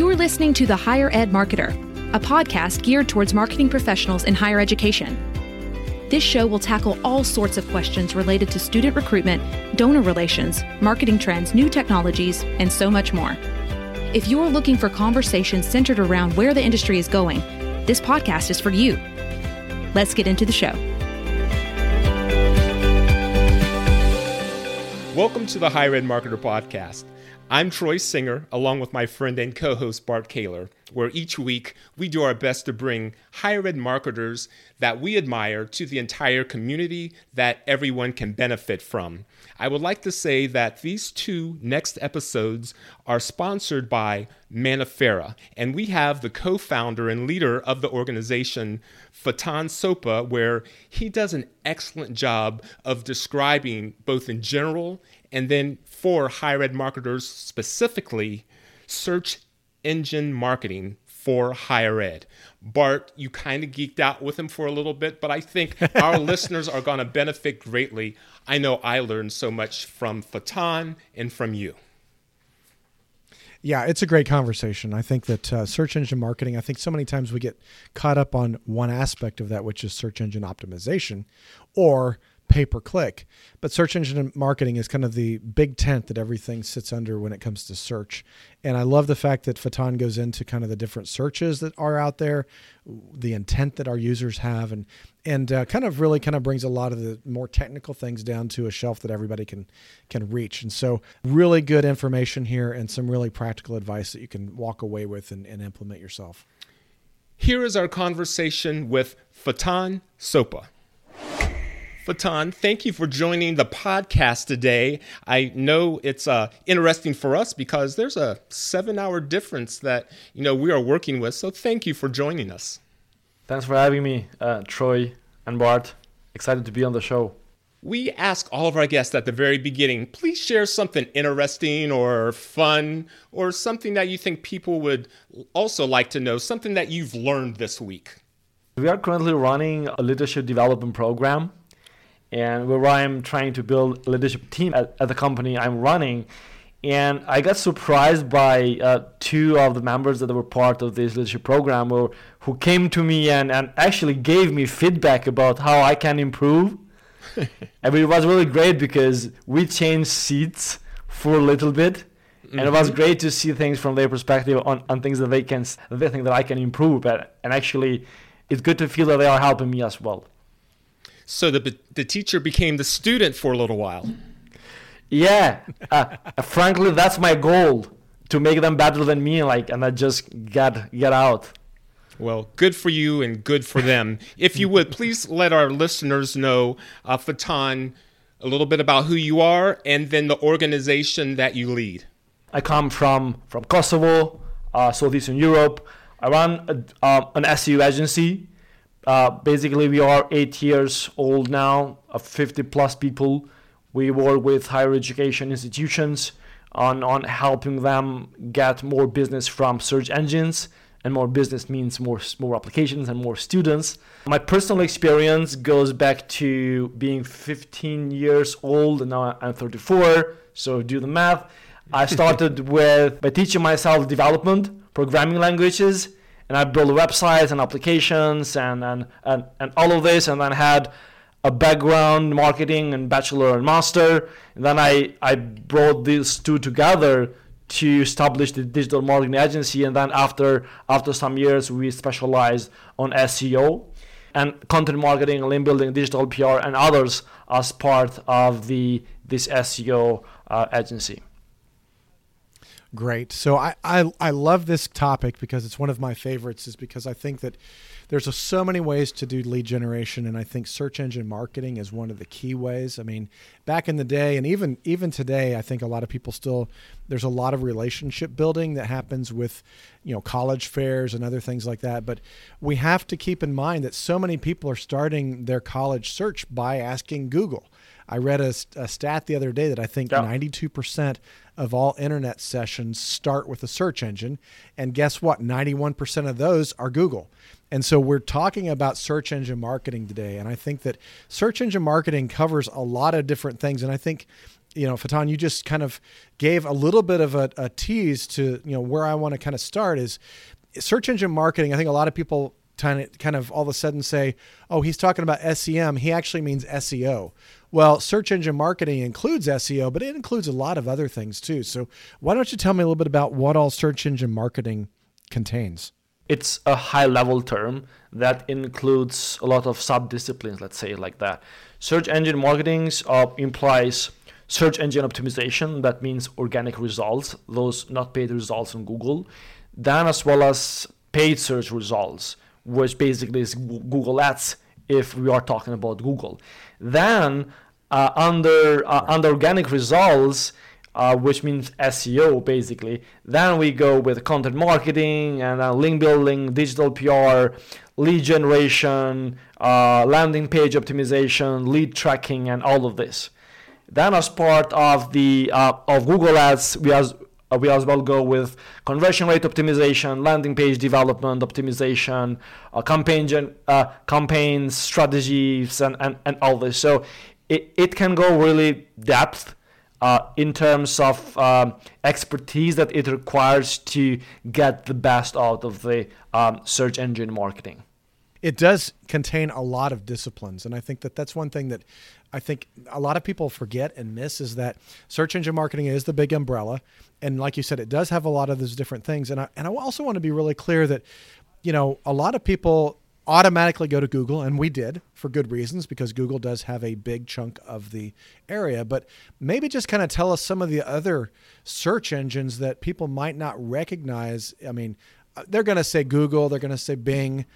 You're listening to The Higher Ed Marketer, a podcast geared towards marketing professionals in higher education. This show will tackle all sorts of questions related to student recruitment, donor relations, marketing trends, new technologies, and so much more. If you're looking for conversations centered around where the industry is going, this podcast is for you. Let's get into the show. Welcome to the Higher Ed Marketer Podcast. I'm Troy Singer, along with my friend and co host Bart Caylor, where each week we do our best to bring higher ed marketers that we admire to the entire community that everyone can benefit from. I would like to say that these two next episodes are sponsored by Manaferra, and we have the co founder and leader of the organization, Faton Sopa, where he does an excellent job of describing, both in general and then for higher ed marketers specifically, search engine marketing for higher ed. Bart, you kind of geeked out with him for a little bit, but I think our listeners are going to benefit greatly. I know I learned so much from Faton and from you. Yeah, it's a great conversation. I think that uh, search engine marketing, I think so many times we get caught up on one aspect of that, which is search engine optimization or pay per click. But search engine marketing is kind of the big tent that everything sits under when it comes to search. And I love the fact that Faton goes into kind of the different searches that are out there, the intent that our users have, and and uh, kind of really kind of brings a lot of the more technical things down to a shelf that everybody can can reach. And so, really good information here, and some really practical advice that you can walk away with and, and implement yourself. Here is our conversation with Faton Sopa. Faton, thank you for joining the podcast today. I know it's uh, interesting for us because there's a seven-hour difference that you know we are working with. So thank you for joining us. Thanks for having me, uh, Troy and Bart. Excited to be on the show. We ask all of our guests at the very beginning, please share something interesting or fun or something that you think people would also like to know, something that you've learned this week. We are currently running a leadership development program and where I'm trying to build a leadership team at, at the company I'm running. And I got surprised by uh, two of the members that were part of this leadership program who, who came to me and, and actually gave me feedback about how I can improve. and it was really great because we changed seats for a little bit. And it was mm-hmm. great to see things from their perspective on, on things that they can they think that I can improve. But and actually, it's good to feel that they are helping me as well. So the the teacher became the student for a little while. Yeah, uh, frankly, that's my goal to make them better than me. Like, and I just get get out. Well, good for you and good for them. if you would please let our listeners know, uh, Faton, a little bit about who you are and then the organization that you lead. I come from from Kosovo, uh, Southeastern Europe. I run a, uh, an SEO agency uh, basically, we are eight years old now, of 50 plus people. We work with higher education institutions on, on helping them get more business from search engines. And more business means more, more applications and more students. My personal experience goes back to being 15 years old, and now I'm 34. So do the math. I started with by teaching myself development, programming languages, and I built websites and applications and, and, and, and all of this, and then had a background marketing and bachelor and master. And then I, I brought these two together to establish the digital marketing agency. And then after after some years, we specialized on SEO and content marketing, link building, digital PR, and others as part of the this SEO uh, agency. Great. So I, I I love this topic because it's one of my favorites. Is because I think that there's a, so many ways to do lead generation, and I think search engine marketing is one of the key ways. I mean, back in the day, and even even today, I think a lot of people still there's a lot of relationship building that happens with you know college fairs and other things like that. But we have to keep in mind that so many people are starting their college search by asking Google. I read a, a stat the other day that I think yep. 92% of all internet sessions start with a search engine. And guess what? 91% of those are Google. And so we're talking about search engine marketing today. And I think that search engine marketing covers a lot of different things. And I think you know, Faton, you just kind of gave a little bit of a, a tease to you know where I want to kind of start is search engine marketing. I think a lot of people kind of, kind of all of a sudden say, "Oh, he's talking about SEM." He actually means SEO. Well, search engine marketing includes SEO, but it includes a lot of other things too. So, why don't you tell me a little bit about what all search engine marketing contains? It's a high level term that includes a lot of sub disciplines, let's say like that. Search engine marketing uh, implies search engine optimization, that means organic results, those not paid results on Google, then as well as paid search results, which basically is Google Ads if we are talking about Google. Then uh, under uh, under organic results, uh, which means SEO basically. Then we go with content marketing and uh, link building, digital PR, lead generation, uh, landing page optimization, lead tracking, and all of this. Then, as part of the uh, of Google Ads, we as uh, we as well go with conversion rate optimization, landing page development optimization, uh, campaign gen- campaign strategies, and, and, and all this. So it, it can go really depth uh, in terms of um, expertise that it requires to get the best out of the um, search engine marketing. It does contain a lot of disciplines, and I think that that's one thing that I think a lot of people forget and miss is that search engine marketing is the big umbrella, and like you said, it does have a lot of those different things. And I and I also want to be really clear that, you know, a lot of people automatically go to Google, and we did for good reasons because Google does have a big chunk of the area. But maybe just kind of tell us some of the other search engines that people might not recognize. I mean, uh, they're going to say Google, they're going to say Bing,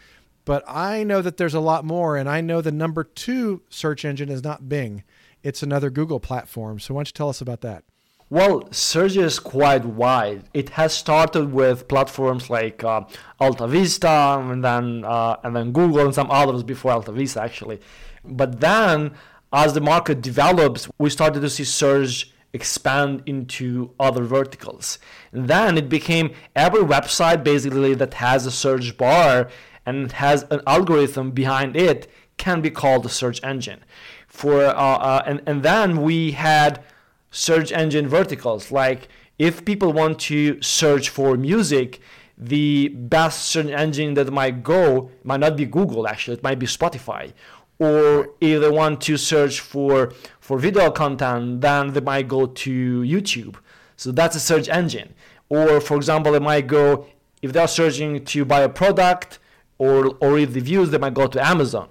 but I know that there's a lot more, and I know the number two search engine is not Bing, it's another Google platform. So why don't you tell us about that? Well, Search is quite wide. It has started with platforms like uh, Alta Vista and then uh, and then Google and some others before Alta Vista actually. But then, as the market develops, we started to see Search expand into other verticals. And then it became every website basically that has a search bar and has an algorithm behind it can be called a search engine. For uh, uh and and then we had search engine verticals. Like if people want to search for music, the best search engine that might go might not be Google actually, it might be Spotify. Or if they want to search for for video content, then they might go to YouTube. So that's a search engine. Or for example, they might go if they are searching to buy a product or or if the views they might go to Amazon.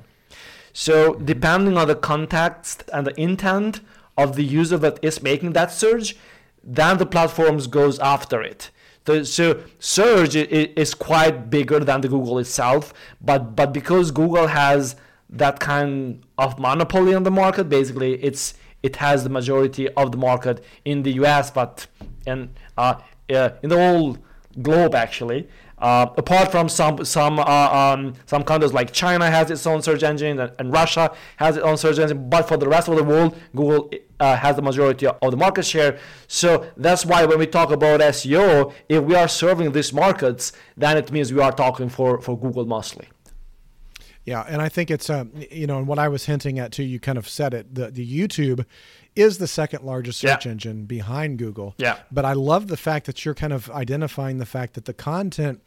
So depending on the context and the intent of the user that is making that search, then the platforms goes after it. The, so search is quite bigger than the Google itself, but but because Google has that kind of monopoly on the market, basically it's it has the majority of the market in the U.S., but and uh, uh, in the whole globe actually. Uh, apart from some some uh, um, some countries like China has its own search engine and, and, Russia has its own search engine, but for the rest of the world, Google uh, has the majority of the market share. So that's why when we talk about SEO, if we are serving these markets, then it means we are talking for for Google mostly. Yeah, and I think it's um, you know, and what I was hinting at too, you kind of said it. The the YouTube is the second largest search yeah. engine behind Google. Yeah. But I love the fact that you're kind of identifying the fact that the content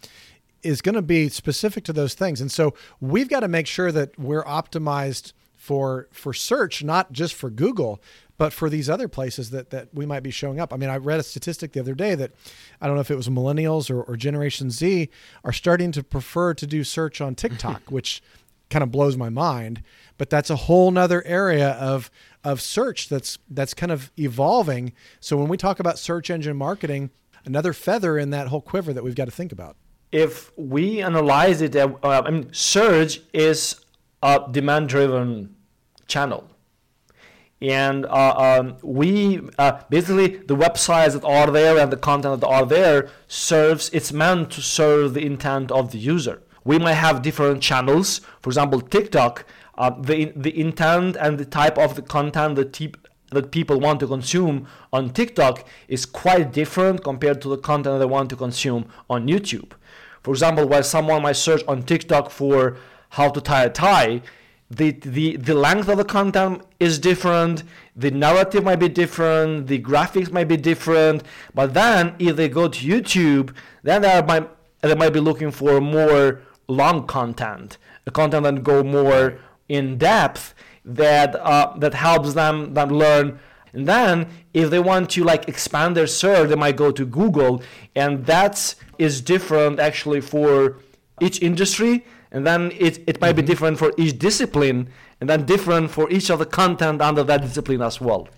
is going to be specific to those things. And so we've got to make sure that we're optimized for for search, not just for Google, but for these other places that that we might be showing up. I mean, I read a statistic the other day that I don't know if it was millennials or, or Generation Z are starting to prefer to do search on TikTok, which kind of blows my mind. But that's a whole nother area of of search that's that's kind of evolving. So when we talk about search engine marketing, another feather in that whole quiver that we've got to think about. If we analyze it, uh, I mean, search is a demand-driven channel and uh, um, we uh, basically the websites that are there and the content that are there serves it's meant to serve the intent of the user we might have different channels. For example, TikTok, uh, the the intent and the type of the content that te- that people want to consume on TikTok is quite different compared to the content they want to consume on YouTube. For example, while someone might search on TikTok for how to tie a tie, the, the the length of the content is different the narrative might be different the graphics might be different but then if they go to youtube then they might they might be looking for more long content a content that go more in depth that uh, that helps them them learn. And then if they want to like expand their search they might go to google. And that is different actually for each industry. And then it, it might mm-hmm. be different for each discipline. And then different for each of the content under that discipline as well.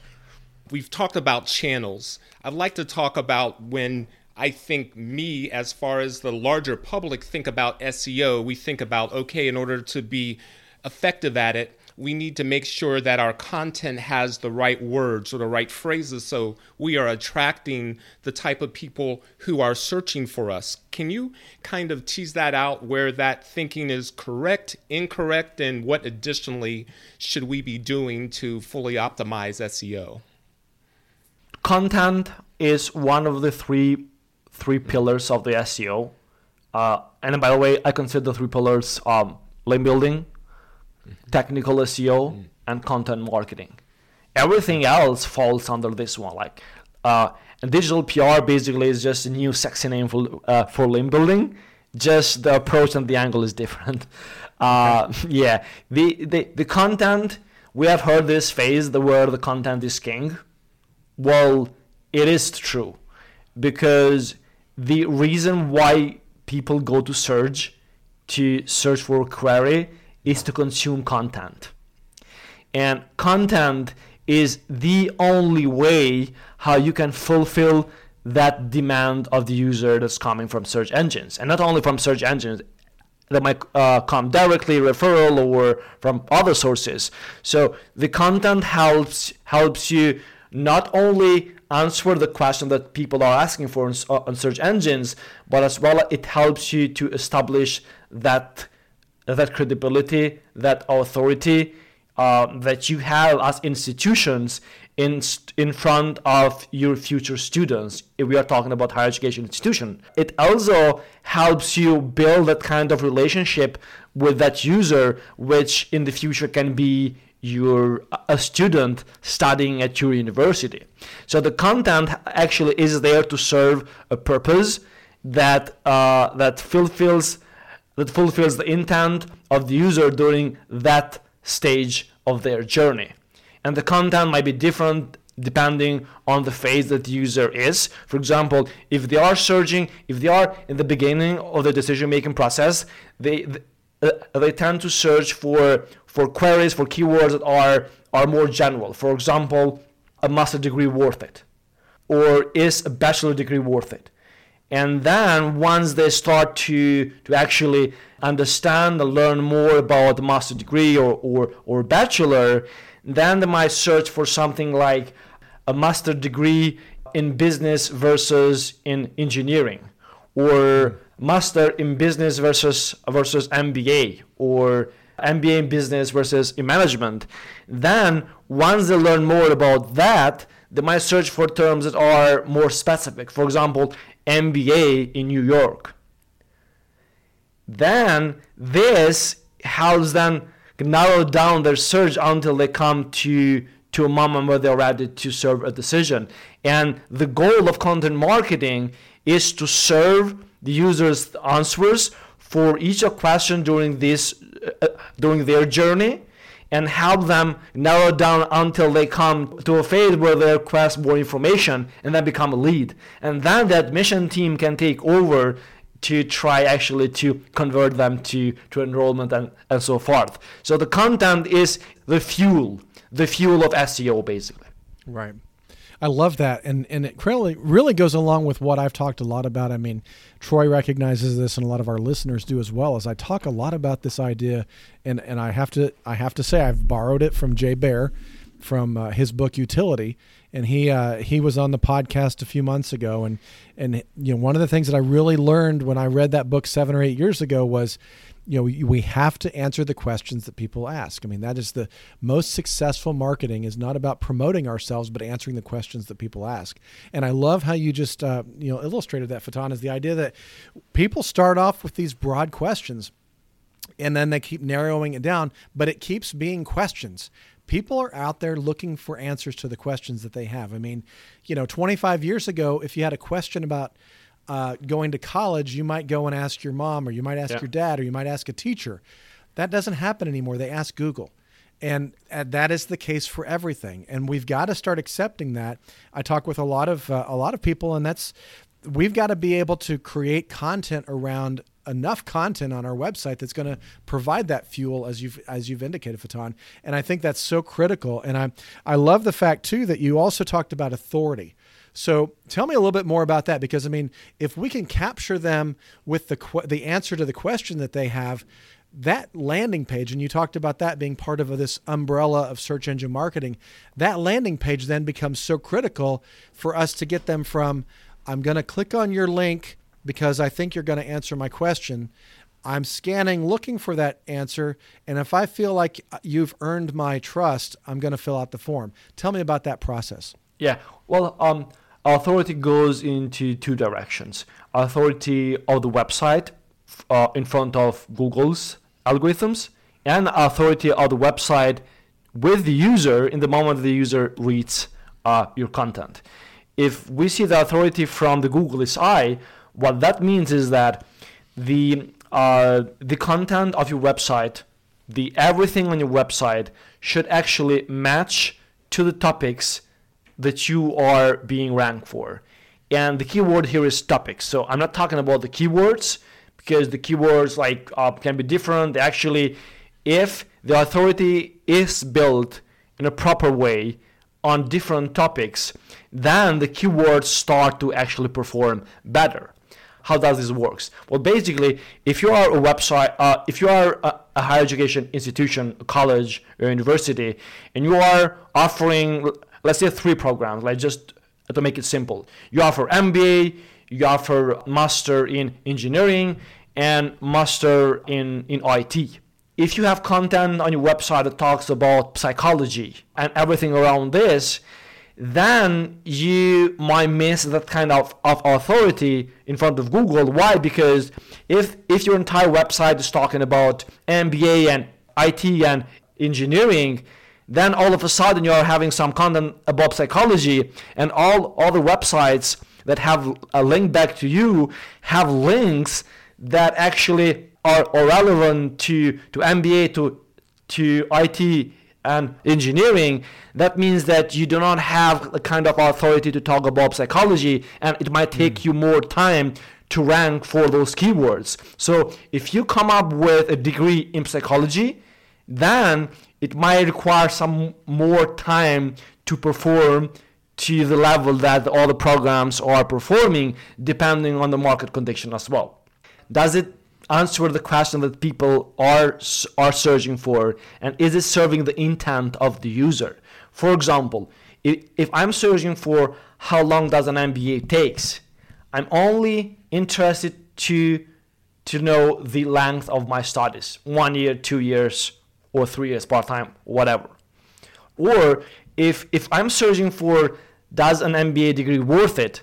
We've talked about channels. I'd like to talk about when i think me as far as the larger public think about seo we think about okay in order to be effective at it we need to make sure that our content has the right words or the right phrases so we are attracting the type of people who are searching for us. Can you kind of tease that out where that thinking is correct, incorrect, and what additionally should we be doing to fully optimize SEO? Content is one of the three three pillars of the SEO. Uh, and by the way, I consider the three pillars um, link building, technical SEO, mm. and content marketing. Everything else falls under this one. Like, uh, digital PR basically is just a new sexy name for uh, for link building. Just the approach and the angle is different. Uh, yeah, the, the the content we have heard this phase the word the content is king. Well, it is true because the reason why people go to search to search for a query is to consume content. And content is the only way how you can fulfill that demand of the user that's coming from search engines. And not only from search engines, that might uh, come directly referral or from other sources. So the content helps helps you not only answer the question that people are asking for on, on search engines, but as well it helps you to establish that that credibility, that authority uh, that you have as institutions in in front of your future students. If we are talking about higher education institution, it also helps you build that kind of relationship with that user, which in the future can be your a student studying at your university. So the content actually is there to serve a purpose that uh, that fulfills that fulfills the intent of the user during that stage of their journey. And the content might be different depending on the phase that the user is. For example, if they are searching, if they are in the beginning of the decision making process, they uh, they tend to search for for queries for keywords that are are more general. For example, a master degree worth it, or is a bachelor degree worth it? And then once they start to, to actually understand and learn more about the master degree or, or, or bachelor, then they might search for something like a master degree in business versus in engineering or master in business versus versus MBA or MBA in business versus in management. Then once they learn more about that, they might search for terms that are more specific. For example, MBA in New York. Then this helps them narrow down their search until they come to to a moment where they're ready to serve a decision. And the goal of content marketing is to serve the user's answers for each question during this uh, during their journey and help them narrow down until they come to a phase where they request more information and then become a lead. And then the admission team can take over to try actually to convert them to, to enrollment and, and so forth. So the content is the fuel, the fuel of SEO basically. Right. I love that, and and it really really goes along with what I've talked a lot about. I mean, Troy recognizes this, and a lot of our listeners do as well. As I talk a lot about this idea, and and I have to I have to say I've borrowed it from Jay Baer, from uh, his book Youtility, and he uh, he was on the podcast a few months ago, and and you know one of the things that I really learned when I read that book seven or eight years ago was you know we have to answer the questions that people ask i mean that is the most successful marketing is not about promoting ourselves but answering the questions that people ask and i love how you just uh, you know illustrated that Faton is the idea that people start off with these broad questions and then they keep narrowing it down, but it keeps being questions. People are out there looking for answers to the questions that they have. I mean, you know, 25 years ago, if you had a question about uh, going to college, you might go and ask your mom, or you might ask Yeah. your dad, or you might ask a teacher. That doesn't happen anymore. They ask Google. And uh, that is the case for everything. And we've got to start accepting that. I talk with a lot of uh, a lot of people, and that's we've got to be able to create content around enough content on our website that's going to provide that fuel as you've as you've indicated Faton and I think that's so critical and I I love the fact too that you also talked about authority so tell me a little bit more about that because I mean if we can capture them with the the answer to the question that they have that landing page and you talked about that being part of this umbrella of search engine marketing that landing page then becomes so critical for us to get them from i'm going to click on your link because i think you're going to answer my question. I'm scanning looking for that answer and if i feel like you've earned my trust i'm going to fill out the form. Tell me about that process. Yeah. Well, um, authority goes into two directions. Authority of the website uh, in front of Google's algorithms, and authority of the website with the user in the moment the user reads uh, your content. If we see the authority from the Google SI, what that means is that the uh, the content of your website, the everything on your website should actually match to the topics that you are being ranked for. And the keyword here is topics. So I'm not talking about the keywords because the keywords like uh, can be different. Actually, if the authority is built in a proper way on different topics, then the keywords start to actually perform better. How does this works? Well, basically, if you are a website, uh, if you are a, a higher education institution, a college or university, and you are offering, let's say, three programs, like just to make it simple, you offer MBA, you offer master in engineering, and master in in IT. If you have content on your website that talks about psychology and everything around this, then you might miss that kind of, of authority in front of Google. Why? Because if if your entire website is talking about MBA and IT and engineering, then all of a sudden you are having some content about psychology, and all all the websites that have a link back to you have links that actually are, relevant to to MBA to to IT and engineering, that means that you do not have the kind of authority to talk about psychology, and it might take hmm. you more time to rank for those keywords. So if you come up with a degree in psychology, then it might require some more time to perform to the level that all the programs are performing, depending on the market condition as well. Does it answer the question that people are are searching for? And is it serving the intent of the user? For example if, if i'm searching for how long does an mba takes i'm only interested to to know the length of my studies. One year two years or three years part-time whatever or if if i'm searching for does an mba degree worth it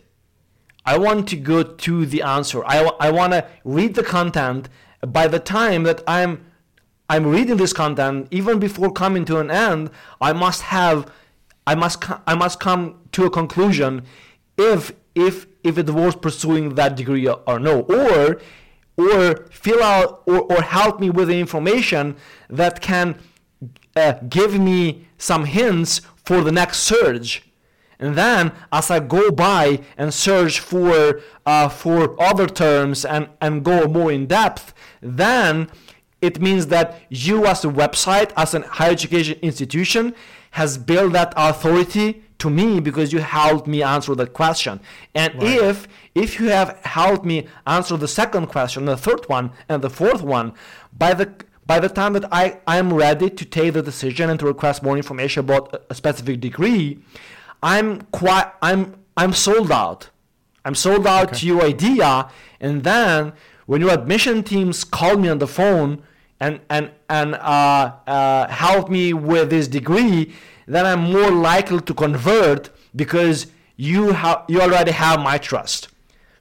I want to go to the answer. I, I want to read the content. By the time that I'm I'm reading this content, even before coming to an end, I must have I must I must come to a conclusion if if if it was pursuing that degree or no, or or fill out or, or help me with the information that can uh, give me some hints for the next search and then as I go by and search for uh, for other terms and, and go more in depth, then it means that you as a website, as a higher education institution, has built that authority to me because you helped me answer that question. And if if you have helped me answer the second question, the third one, and the fourth one, by the by the time that I, I'm ready to take the decision and to request more information about a- a specific degree, I'm quite I'm I'm sold out. I'm sold out to your idea, and then when your admission teams call me on the phone and and and uh, uh, help me with this degree, then I'm more likely to convert because you have you already have my trust.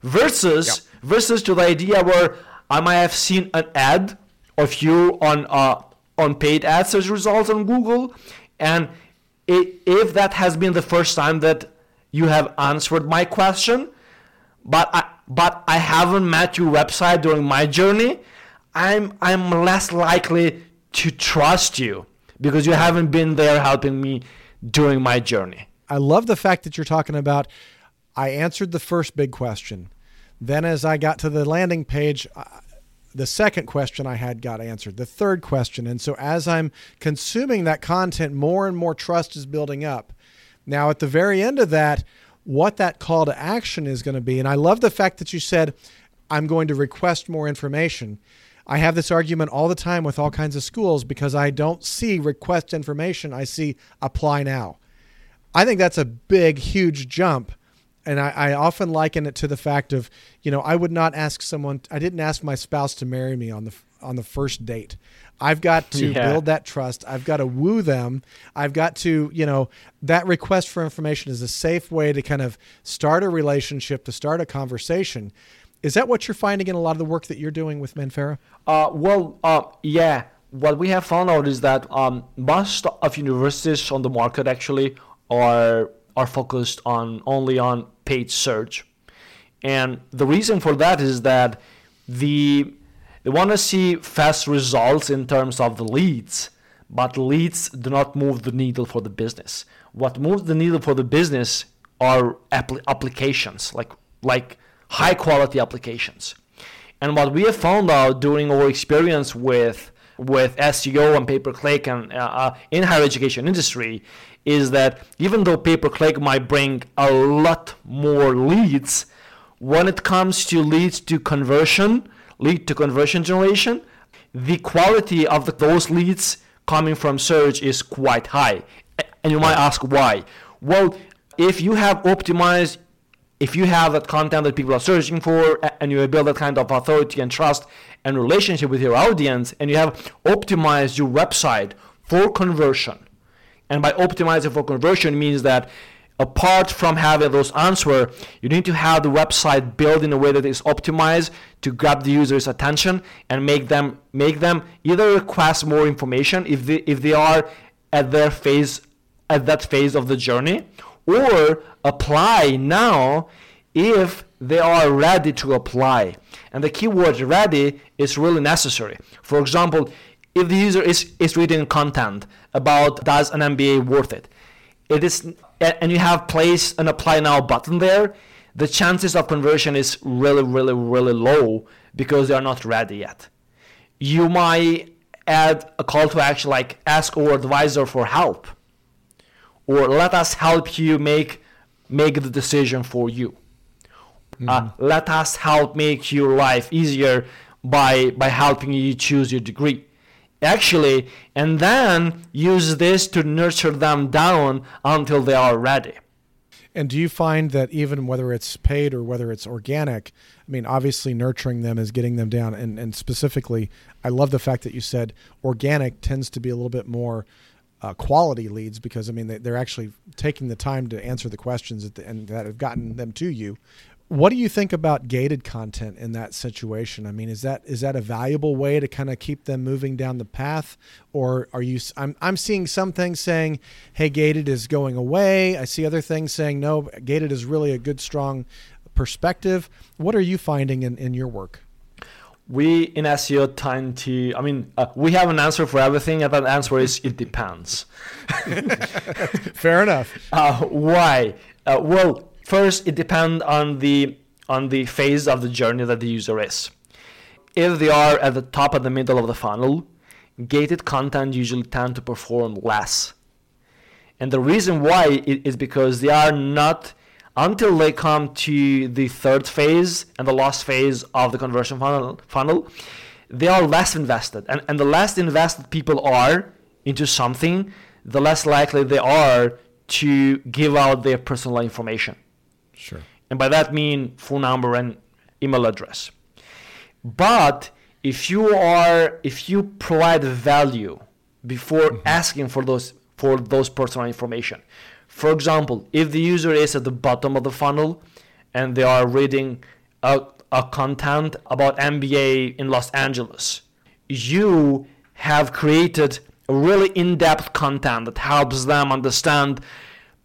Versus versus to the idea where I might have seen an ad of you on uh, on paid ad search results on Google, and it, if that has been the first time that you have answered my question, but I, but I haven't met your website during my journey, I'm I'm less likely to trust you because you haven't been there helping me during my journey. I love the fact that you're talking about I answered the first big question. Then as I got to the landing page, uh, the second question I had got answered, the third question. And so as I'm consuming that content, more and more trust is building up. Now, at the very end of that, what that call to action is going to be, and I love the fact that you said, I'm going to request more information. I have this argument all the time with all kinds of schools because I don't see request information, I see apply now. I think that's a big, huge jump and I, I, often liken it to the fact of you know I would not ask someone I didn't ask my spouse to marry me on the on the first date. I've got to yeah. build that trust. I've got to woo them. I've got to you know that request for information is a safe way to kind of start a relationship to start a conversation. Is that what you're finding in a lot of the work that you're doing with Manaferra? Uh, well, uh, yeah. What we have found out is that um, most of universities on the market actually are are focused on only on paid search. And the reason for that is that the they want to see fast results in terms of the leads, but leads do not move the needle for the business. What moves the needle for the business are applications, like like high quality applications. And what we have found out during our experience with with SEO and pay per click and uh, uh, in higher education industry is that even though pay per click might bring a lot more leads, when it comes to leads to conversion, lead to conversion generation, the quality of the, those leads coming from search is quite high. And you might ask why. Well, if you have optimized, if you have that content that people are searching for, and you build that kind of authority and trust and relationship with your audience, and you have optimized your website for conversion, and by optimizing for conversion means that apart from having those answers, you need to have the website built in a way that is optimized to grab the user's attention and make them make them either request more information if they if they are at their phase at that phase of the journey or apply now if they are ready to apply. And the keyword ready is really necessary. For example, if the user is, is reading content about does an MBA worth it, it is, and you have place an apply now button there, the chances of conversion is really, really, really low because they are not ready yet. You might add a call to action like ask our advisor for help or let us help you make make the decision for you. Mm-hmm. Uh, let us help make your life easier by by helping you choose your degree actually, and then use this to nurture them down until they are ready. And do you find that even whether it's paid or whether it's organic, I mean, obviously nurturing them is getting them down. And, and specifically, I love the fact that you said organic tends to be a little bit more uh, quality leads because, I mean, they, are actually taking the time to answer the questions the, and that have gotten them to you what do you think about gated content in that situation? I mean, is that is that a valuable way to kind of keep them moving down the path, or are you? I'm I'm seeing some things saying, "Hey, gated is going away." I see other things saying, "No, gated is really a good, strong perspective." What are you finding in in your work? We in SEO tend to. I mean, uh, we have an answer for everything, and that answer is it depends. Fair enough. Uh, why? Uh, well First, it depends on the on the phase of the journey that the user is. If they are at the top and the middle of the funnel, gated content usually tend to perform less. And the reason why is because they are not until they come to the third phase and the last phase of the conversion funnel, funnel they are less invested. And, and the less invested people are into something, the less likely they are to give out their personal information. Sure. And by that mean phone number and email address. But if you are if you provide value before mm-hmm. asking for those for those personal information. For example, if the user is at the bottom of the funnel and they are reading a, a content about MBA in Los Angeles, you have created a really in-depth content that helps them understand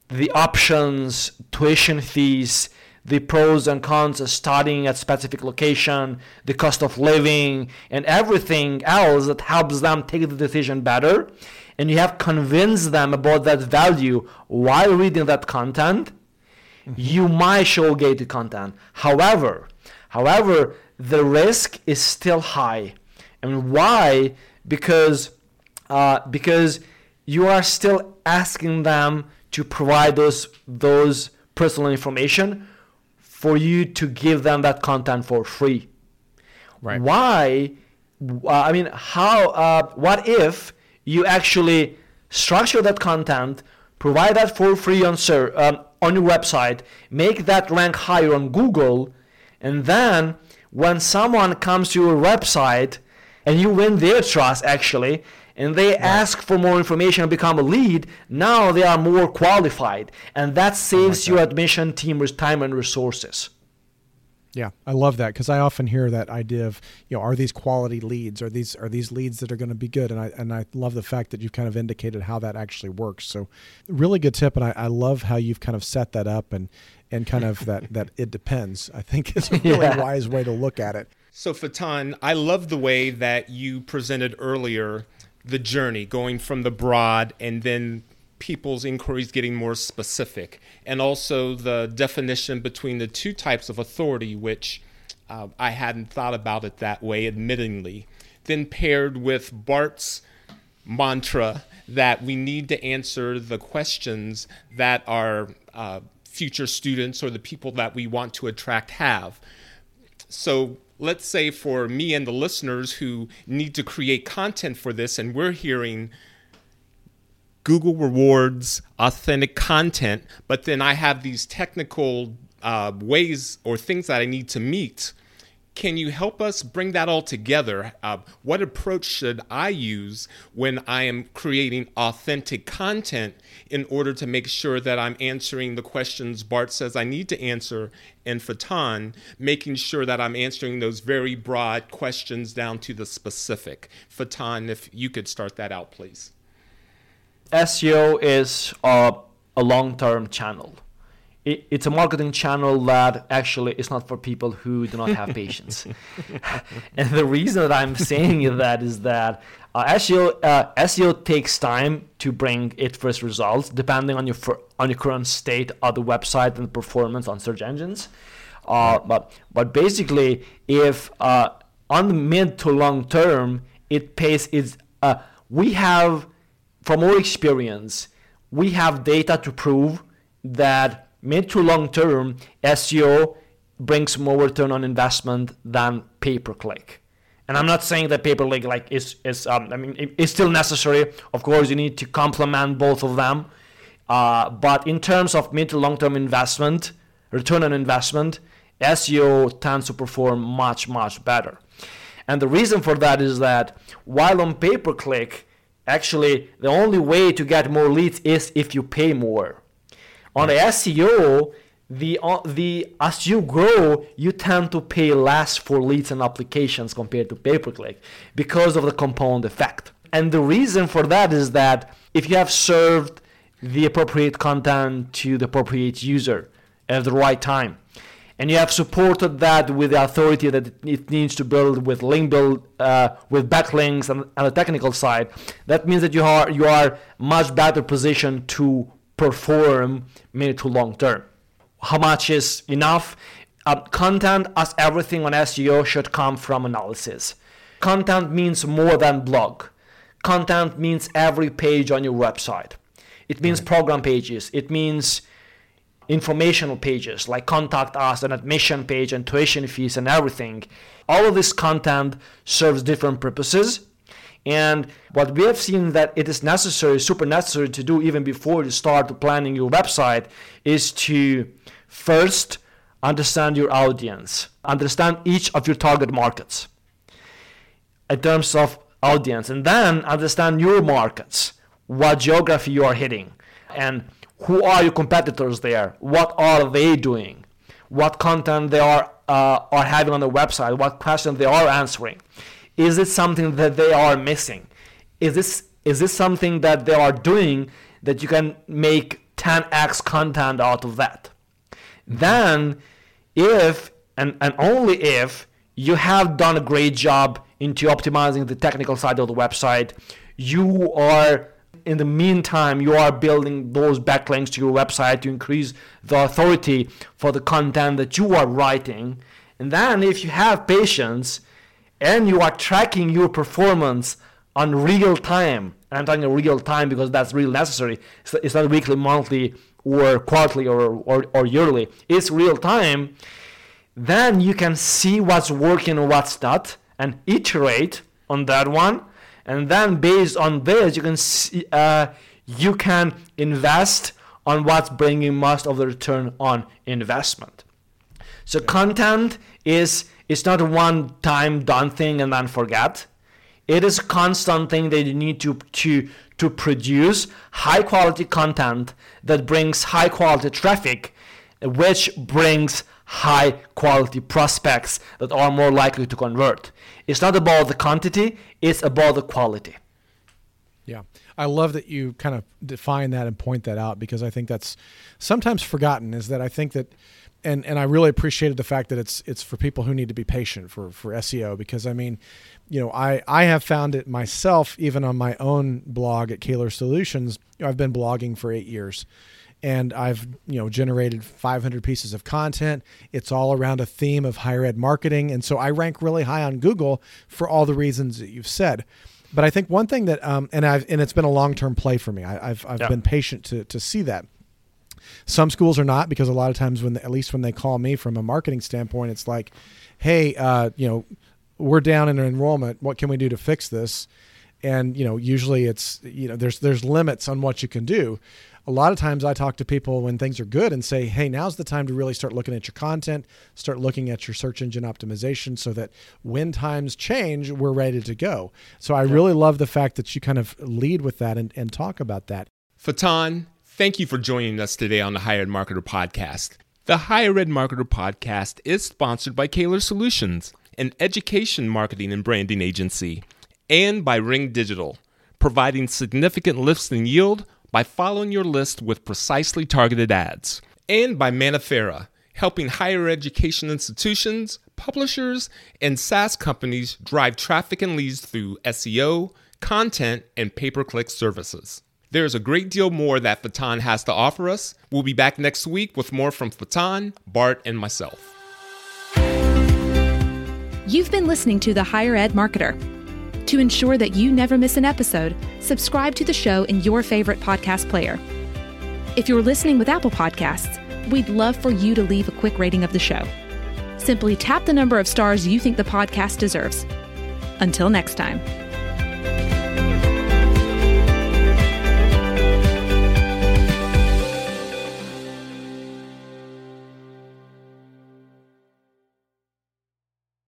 the options, tuition fees, the pros and cons of studying at specific location, the cost of living, and everything else that helps them take the decision better. And you have convinced them about that value while reading that content, mm-hmm. you might show gated content. However, however, the risk is still high. And why? Because uh, because you are still asking them to provide those those personal information for you to give them that content for free. Right. Why? Uh, I mean, how? Uh, what if you actually structure that content, provide that for free on sir, um, on your website, make that rank higher on Google, and then when someone comes to your website and you win their trust actually and they right. ask for more information and become a lead, now they are more qualified. And that saves like your admission team time and resources. Yeah, I love that because I often hear that idea of you know are these quality leads are these are these leads that are going to be good and I and I love the fact that you've kind of indicated how that actually works. So really good tip and I, I love how you've kind of set that up and and kind of that that it depends. I think is a really yeah. wise way to look at it. So Faton, I love the way that you presented earlier the journey, going from the broad and then people's inquiries getting more specific, and also the definition between the two types of authority, which uh, I hadn't thought about it that way, admittingly. Then paired with Bart's mantra that we need to answer the questions that our uh, future students or the people that we want to attract have. So let's say for me and the listeners who need to create content for this, and we're hearing Google rewards authentic content, but then I have these technical uh, ways or things that I need to meet can you help us bring that all together? Uh, what approach should I use when I am creating authentic content in order to make sure that I'm answering the questions Bart says I need to answer, and Faton, making sure that I'm answering those very broad questions down to the specific? Faton, if you could start that out, please. SEO is a, a long term channel it, it's a marketing channel that actually is not for people who do not have patience. and the reason that I'm saying that is that uh, SEO uh, SEO takes time to bring its first results, depending on your on your current state of the website and performance on search engines. Uh, but but basically, if uh, on the mid to long term, it pays. It's uh, we have from our experience, we have data to prove that mid to long term, SEO brings more return on investment than pay per click. And I'm not saying that pay per click like is is um, I mean it, it's still necessary. Of course, you need to complement both of them. Uh, but in terms of mid to long term investment, return on investment, SEO tends to perform much much better. And the reason for that is that while on pay per click, actually the only way to get more leads is if you pay more. On the SEO, the uh, the as you grow, you tend to pay less for leads and applications compared to pay per click because of the compound effect. And the reason for that is that if you have served the appropriate content to the appropriate user at the right time, and you have supported that with the authority that it needs to build with link build, uh, with backlinks and, and the technical side, that means that you are you are much better positioned to perform mid to long term. How much is enough? Uh, content, as everything on SEO, should come from analysis. Content means more than blog. Content means every page on your website. It means right. program pages. It means informational pages like contact us, an admission page, and tuition fees, and everything. All of this content serves different purposes and what we have seen that it is necessary, super necessary to do even before you start planning your website is to first understand your audience, understand each of your target markets in terms of audience, and then understand your markets, what geography you are hitting, and who are your competitors there, what are they doing, what content they are uh, are having on the website, what questions they are answering is it something that they are missing? Is this is this something that they are doing that you can make 10x content out of that? Then if and, and only if you have done a great job into optimizing the technical side of the website, you are in the meantime you are building those backlinks to your website to increase the authority for the content that you are writing. And then if you have patience and you are tracking your performance on real time and i'm talking real time because that's really necessary it's not weekly monthly or quarterly or, or, or yearly it's real time then you can see what's working and what's not and iterate on that one and then based on this you can see, uh, you can invest on what's bringing most of the return on investment. So content is it's not a one time done thing and then forget. It is a constant thing that you need to to to produce high quality content that brings high quality traffic which brings high quality prospects that are more likely to convert. It's not about the quantity, it's about the quality. Yeah. I love that you kind of define that and point that out because I think that's sometimes forgotten is that I think that and and I really appreciated the fact that it's it's for people who need to be patient for for SEO because I mean, you know, I I have found it myself even on my own blog at Caylor Solutions. I've been blogging for 8 years and I've you know generated 500 pieces of content. It's all around a theme of higher ed marketing, and so I rank really high on Google for all the reasons that you've said. But I think one thing that um, and I've and it's been a long term play for me. I, have I've yeah. been patient to to see that. Some schools are not because a lot of times when at least when they call me from a marketing standpoint, it's like, hey, uh, you know, we're down in enrollment. What can we do to fix this? And you know, usually it's you know there's there's limits on what you can do a lot of times I talk to people when things are good and say, hey, now's the time to really start looking at your content, start looking at your search engine optimization so that when times change, we're ready to go. So I really love the fact that you kind of lead with that and, and talk about that. Faton, thank you for joining us today on the Higher Ed Marketer Podcast. The Higher Ed Marketer Podcast is sponsored by Caylor Solutions, an education marketing and branding agency, and by Ring Digital, providing significant lifts in yield by following your list with precisely targeted ads, and by Manaferra, helping higher education institutions, publishers, and SaaS companies drive traffic and leads through SEO, content, and pay per click services. There's a great deal more that Faton has to offer us. We'll be back next week with more from Faton, Bart, and myself. You've been listening to The Higher Ed Marketer. To ensure that you never miss an episode, subscribe to the show in your favorite podcast player. If you're listening with Apple Podcasts, we'd love for you to leave a quick rating of the show. Simply tap the number of stars you think the podcast deserves. Until next time.